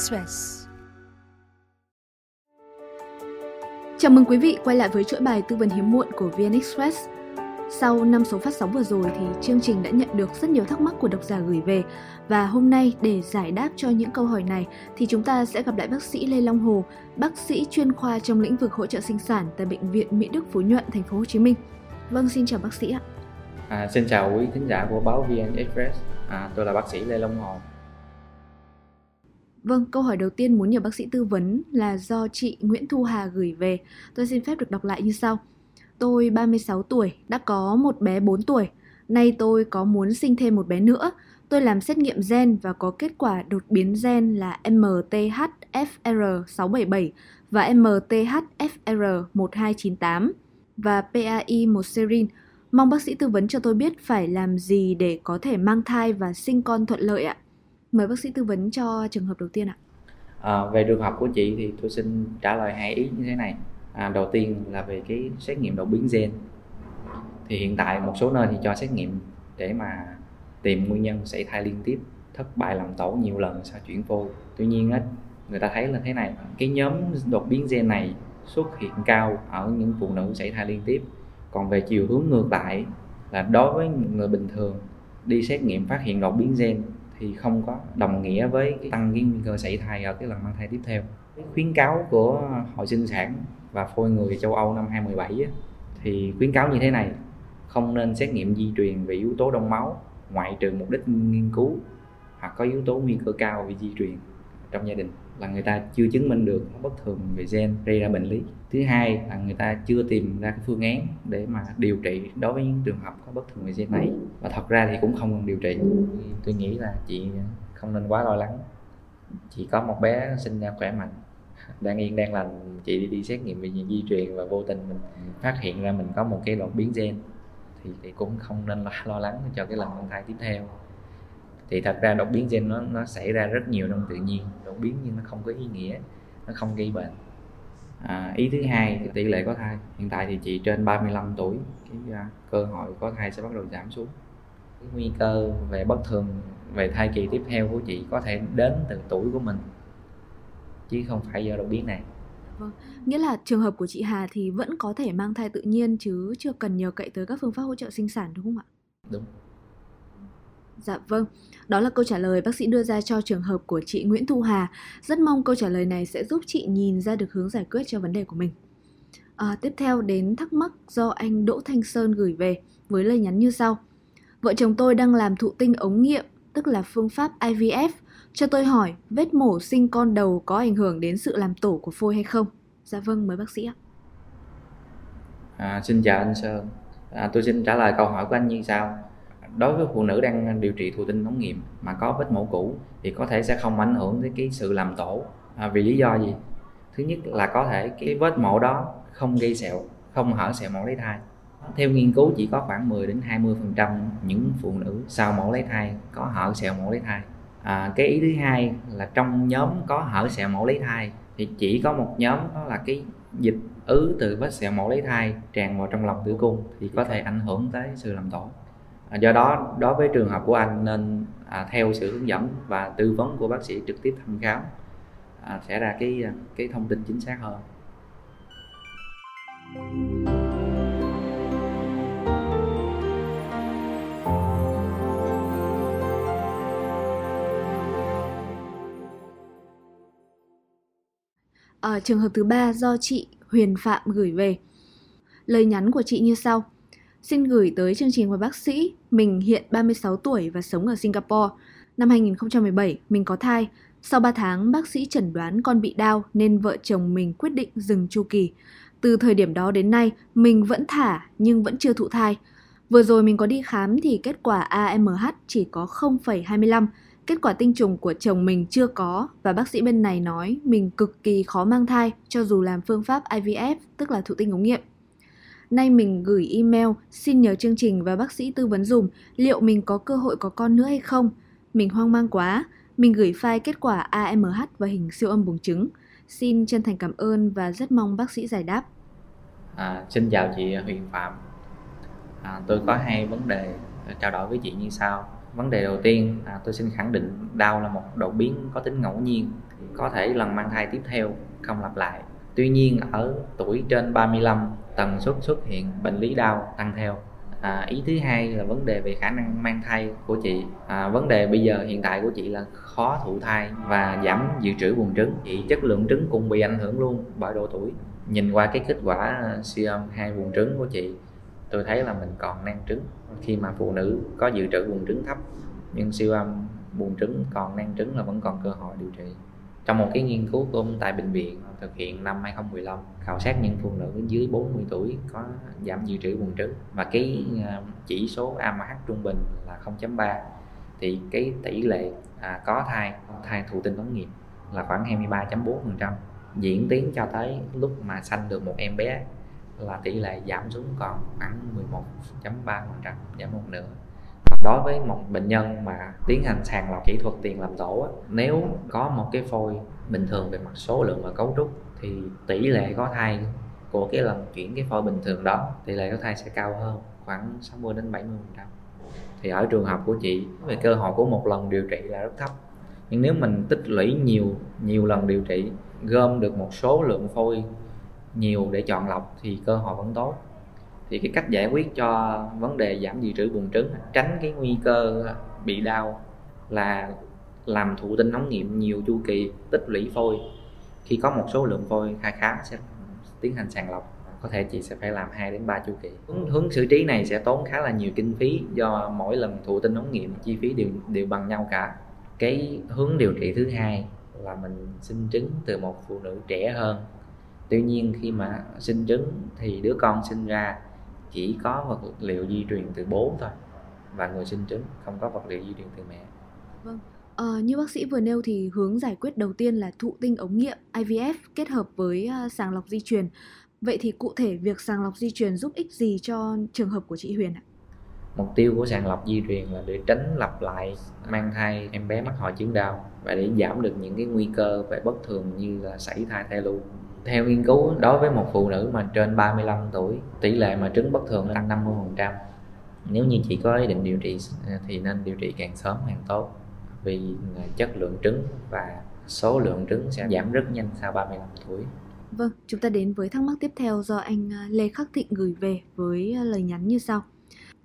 Express. Chào mừng quý vị quay lại với chuỗi bài tư vấn hiếm muộn của VN Express. Sau 5 số phát sóng vừa rồi thì chương trình đã nhận được rất nhiều thắc mắc của độc giả gửi về và hôm nay để giải đáp cho những câu hỏi này thì chúng ta sẽ gặp lại bác sĩ Lê Long Hồ, bác sĩ chuyên khoa trong lĩnh vực hỗ trợ sinh sản tại bệnh viện Mỹ Đức Phú Nhuận, thành phố Hồ Chí Minh. Vâng, xin chào bác sĩ ạ. À, xin chào quý thính giả của báo VN Express. À, tôi là bác sĩ Lê Long Hồ. Vâng, câu hỏi đầu tiên muốn nhờ bác sĩ tư vấn là do chị Nguyễn Thu Hà gửi về. Tôi xin phép được đọc lại như sau. Tôi 36 tuổi, đã có một bé 4 tuổi. Nay tôi có muốn sinh thêm một bé nữa. Tôi làm xét nghiệm gen và có kết quả đột biến gen là MTHFR677 và MTHFR1298 và PAI1 serin. Mong bác sĩ tư vấn cho tôi biết phải làm gì để có thể mang thai và sinh con thuận lợi ạ. Mời bác sĩ tư vấn cho trường hợp đầu tiên ạ. À, về trường hợp của chị thì tôi xin trả lời hai ý như thế này. À, đầu tiên là về cái xét nghiệm đột biến gen. Thì hiện tại một số nơi thì cho xét nghiệm để mà tìm nguyên nhân xảy thai liên tiếp, thất bại làm tổ nhiều lần sau chuyển phôi. Tuy nhiên á, người ta thấy là thế này, cái nhóm đột biến gen này xuất hiện cao ở những phụ nữ xảy thai liên tiếp. Còn về chiều hướng ngược lại là đối với người bình thường đi xét nghiệm phát hiện đột biến gen thì không có đồng nghĩa với cái tăng cái nguy cơ xảy thai ở cái lần mang thai tiếp theo. Cái khuyến cáo của hội sinh sản và phôi người châu Âu năm 2017 á, thì khuyến cáo như thế này không nên xét nghiệm di truyền về yếu tố đông máu ngoại trừ mục đích nghiên cứu hoặc có yếu tố nguy cơ cao về di truyền trong gia đình là người ta chưa chứng minh được bất thường về gen gây ra bệnh lý. Thứ hai là người ta chưa tìm ra cái phương án để mà điều trị đối với những trường hợp có bất thường về gen này. Và thật ra thì cũng không cần điều trị. Tôi nghĩ là chị không nên quá lo lắng. Chỉ có một bé sinh ra khỏe mạnh. Đang yên đang lành chị đi đi xét nghiệm về di truyền và vô tình mình phát hiện ra mình có một cái đột biến gen. Thì, thì cũng không nên lo, lo lắng cho cái lần mang thai tiếp theo thì thật ra đột biến gen nó nó xảy ra rất nhiều trong tự nhiên. Đột biến nhưng nó không có ý nghĩa nó không gây bệnh. À, ý thứ hai thì tỷ lệ có thai. Hiện tại thì chị trên 35 tuổi cái uh, cơ hội có thai sẽ bắt đầu giảm xuống. Cái nguy cơ về bất thường về thai kỳ tiếp theo của chị có thể đến từ tuổi của mình chứ không phải do đột biến này. Vâng, nghĩa là trường hợp của chị Hà thì vẫn có thể mang thai tự nhiên chứ chưa cần nhờ cậy tới các phương pháp hỗ trợ sinh sản đúng không ạ? đúng Dạ vâng, đó là câu trả lời bác sĩ đưa ra cho trường hợp của chị Nguyễn Thu Hà. Rất mong câu trả lời này sẽ giúp chị nhìn ra được hướng giải quyết cho vấn đề của mình. À, tiếp theo đến thắc mắc do anh Đỗ Thanh Sơn gửi về với lời nhắn như sau. Vợ chồng tôi đang làm thụ tinh ống nghiệm, tức là phương pháp IVF. Cho tôi hỏi, vết mổ sinh con đầu có ảnh hưởng đến sự làm tổ của phôi hay không? Dạ vâng, mời bác sĩ ạ. à, xin chào anh Sơn à, tôi xin trả lời câu hỏi của anh như sau đối với phụ nữ đang điều trị thụ tinh ống nghiệm mà có vết mổ cũ thì có thể sẽ không ảnh hưởng tới cái sự làm tổ. À, vì lý do gì? Thứ nhất là có thể cái vết mổ đó không gây sẹo không hở sẹo mổ lấy thai. Theo nghiên cứu chỉ có khoảng 10 đến 20 phần trăm những phụ nữ sau mổ lấy thai có hở sẹo mổ lấy thai. À, cái ý thứ hai là trong nhóm có hở sẹo mổ lấy thai thì chỉ có một nhóm đó là cái dịch ứ từ vết sẹo mổ lấy thai tràn vào trong lòng tử cung thì có thể ảnh hưởng tới sự làm tổ. À, do đó đối với trường hợp của anh nên à, theo sự hướng dẫn và tư vấn của bác sĩ trực tiếp thăm khám à, sẽ ra cái à, cái thông tin chính xác hơn À, trường hợp thứ ba do chị Huyền Phạm gửi về. Lời nhắn của chị như sau. Xin gửi tới chương trình với bác sĩ, mình hiện 36 tuổi và sống ở Singapore. Năm 2017, mình có thai. Sau 3 tháng, bác sĩ chẩn đoán con bị đau nên vợ chồng mình quyết định dừng chu kỳ. Từ thời điểm đó đến nay, mình vẫn thả nhưng vẫn chưa thụ thai. Vừa rồi mình có đi khám thì kết quả AMH chỉ có 0,25, kết quả tinh trùng của chồng mình chưa có và bác sĩ bên này nói mình cực kỳ khó mang thai cho dù làm phương pháp IVF, tức là thụ tinh ống nghiệm. Nay mình gửi email xin nhờ chương trình và bác sĩ tư vấn dùm liệu mình có cơ hội có con nữa hay không. Mình hoang mang quá, mình gửi file kết quả AMH và hình siêu âm buồng trứng. Xin chân thành cảm ơn và rất mong bác sĩ giải đáp. À, xin chào chị Huyền Phạm. À, tôi có hai vấn đề à, trao đổi với chị như sau. vấn đề đầu tiên à, tôi xin khẳng định đau là một đột biến có tính ngẫu nhiên có thể lần mang thai tiếp theo không lặp lại tuy nhiên ở tuổi trên 35 tần suất xuất hiện bệnh lý đau tăng theo. À, ý thứ hai là vấn đề về khả năng mang thai của chị. À, vấn đề bây giờ hiện tại của chị là khó thụ thai và giảm dự trữ buồng trứng. Chị chất lượng trứng cũng bị ảnh hưởng luôn bởi độ tuổi. Nhìn qua cái kết quả siêu âm hai buồng trứng của chị tôi thấy là mình còn nang trứng. Khi mà phụ nữ có dự trữ buồng trứng thấp nhưng siêu âm buồng trứng còn nang trứng là vẫn còn cơ hội điều trị trong một cái nghiên cứu của ông tại bệnh viện thực hiện năm 2015 khảo sát những phụ nữ dưới 40 tuổi có giảm dự trữ buồng trứng và cái à, chỉ số AMH trung bình là 0.3 thì cái tỷ lệ à, có thai thai thụ tinh ống nghiệm là khoảng 23.4% diễn tiến cho tới lúc mà sanh được một em bé là tỷ lệ giảm xuống còn khoảng 11.3% giảm một nửa đối với một bệnh nhân mà tiến hành sàng lọc kỹ thuật tiền làm tổ nếu có một cái phôi bình thường về mặt số lượng và cấu trúc thì tỷ lệ có thai của cái lần chuyển cái phôi bình thường đó, tỷ lệ có thai sẽ cao hơn, khoảng 60 đến 70 phần trăm. Thì ở trường hợp của chị, về cơ hội của một lần điều trị là rất thấp. Nhưng nếu mình tích lũy nhiều nhiều lần điều trị, gom được một số lượng phôi nhiều để chọn lọc thì cơ hội vẫn tốt thì cái cách giải quyết cho vấn đề giảm dự trữ buồng trứng tránh cái nguy cơ bị đau là làm thụ tinh ống nghiệm nhiều chu kỳ tích lũy phôi. Khi có một số lượng phôi khá khá sẽ tiến hành sàng lọc có thể chị sẽ phải làm 2 đến 3 chu kỳ. Hướng, hướng xử trí này sẽ tốn khá là nhiều kinh phí do mỗi lần thụ tinh ống nghiệm chi phí đều đều bằng nhau cả. Cái hướng điều trị thứ hai là mình sinh trứng từ một phụ nữ trẻ hơn. Tuy nhiên khi mà sinh trứng thì đứa con sinh ra chỉ có vật liệu di truyền từ bố thôi và người sinh trứng không có vật liệu di truyền từ mẹ. Vâng. À, như bác sĩ vừa nêu thì hướng giải quyết đầu tiên là thụ tinh ống nghiệm IVF kết hợp với uh, sàng lọc di truyền. Vậy thì cụ thể việc sàng lọc di truyền giúp ích gì cho trường hợp của chị Huyền ạ? Mục tiêu của sàng lọc di truyền là để tránh lặp lại mang thai em bé mắc hội chứng đau và để giảm được những cái nguy cơ về bất thường như là sảy thai thai lưu theo nghiên cứu đối với một phụ nữ mà trên 35 tuổi tỷ lệ mà trứng bất thường tăng 50% nếu như chị có ý định điều trị à, thì nên điều trị càng sớm càng tốt vì à, chất lượng trứng và số lượng trứng sẽ giảm rất nhanh sau 35 tuổi Vâng, chúng ta đến với thắc mắc tiếp theo do anh à, Lê Khắc Thịnh gửi về với lời nhắn như sau.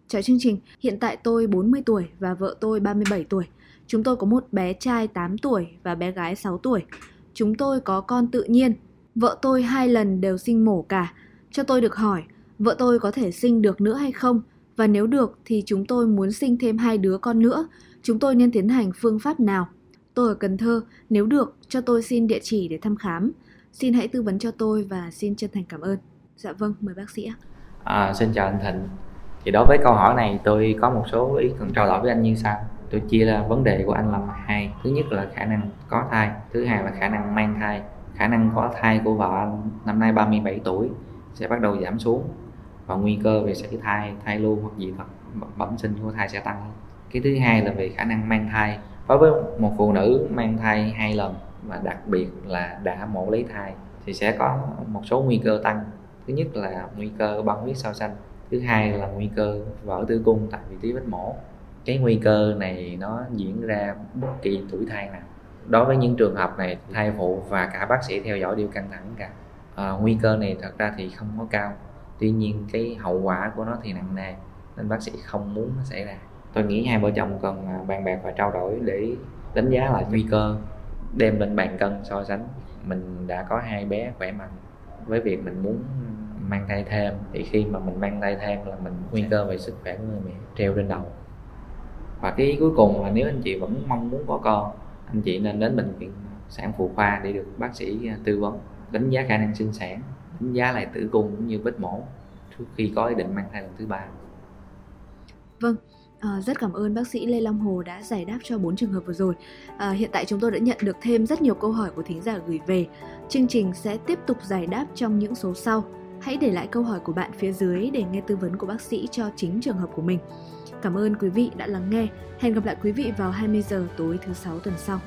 Chào chương trình, hiện tại tôi 40 tuổi và vợ tôi 37 tuổi. Chúng tôi có một bé trai 8 tuổi và bé gái 6 tuổi. Chúng tôi có con tự nhiên Vợ tôi hai lần đều sinh mổ cả. Cho tôi được hỏi, vợ tôi có thể sinh được nữa hay không? Và nếu được thì chúng tôi muốn sinh thêm hai đứa con nữa. Chúng tôi nên tiến hành phương pháp nào? Tôi ở Cần Thơ, nếu được, cho tôi xin địa chỉ để thăm khám. Xin hãy tư vấn cho tôi và xin chân thành cảm ơn. Dạ vâng, mời bác sĩ ạ. À, xin chào anh Thịnh. Thì đối với câu hỏi này tôi có một số ý cần trao đổi với anh như sau. Tôi chia ra vấn đề của anh làm hai. Thứ nhất là khả năng có thai, thứ hai là khả năng mang thai khả năng có thai của vợ anh năm nay 37 tuổi sẽ bắt đầu giảm xuống và nguy cơ về sảy thai, thai lưu hoặc dị vật bẩm sinh của thai sẽ tăng. Cái thứ hai là về khả năng mang thai. Đối với một phụ nữ mang thai hai lần và đặc biệt là đã mổ lấy thai thì sẽ có một số nguy cơ tăng. Thứ nhất là nguy cơ băng huyết sau sanh, thứ hai là nguy cơ vỡ tử cung tại vị trí vết mổ. Cái nguy cơ này nó diễn ra bất kỳ tuổi thai nào đối với những trường hợp này thai phụ và cả bác sĩ theo dõi đều căng thẳng cả. À, nguy cơ này thật ra thì không có cao. Tuy nhiên cái hậu quả của nó thì nặng nề nên bác sĩ không muốn nó xảy ra. Tôi nghĩ hai vợ chồng cần bàn bạc và trao đổi để đánh giá lại. Nguy cơ đem lên bàn cân so sánh. Mình đã có hai bé khỏe mạnh. Với việc mình muốn mang thai thêm thì khi mà mình mang thai thêm là mình nguy cơ về sức khỏe của người mẹ treo trên đầu. Và cái ý cuối cùng là nếu anh chị vẫn mong muốn có con anh chị nên đến bệnh viện sản phụ khoa để được bác sĩ à, tư vấn đánh giá khả năng sinh sản đánh giá lại tử cung cũng như vết mổ trước khi có ý định mang thai lần thứ ba vâng À, rất cảm ơn bác sĩ Lê Long Hồ đã giải đáp cho bốn trường hợp vừa rồi. À, hiện tại chúng tôi đã nhận được thêm rất nhiều câu hỏi của thính giả gửi về. Chương trình sẽ tiếp tục giải đáp trong những số sau. Hãy để lại câu hỏi của bạn phía dưới để nghe tư vấn của bác sĩ cho chính trường hợp của mình. Cảm ơn quý vị đã lắng nghe. Hẹn gặp lại quý vị vào 20 giờ tối thứ sáu tuần sau.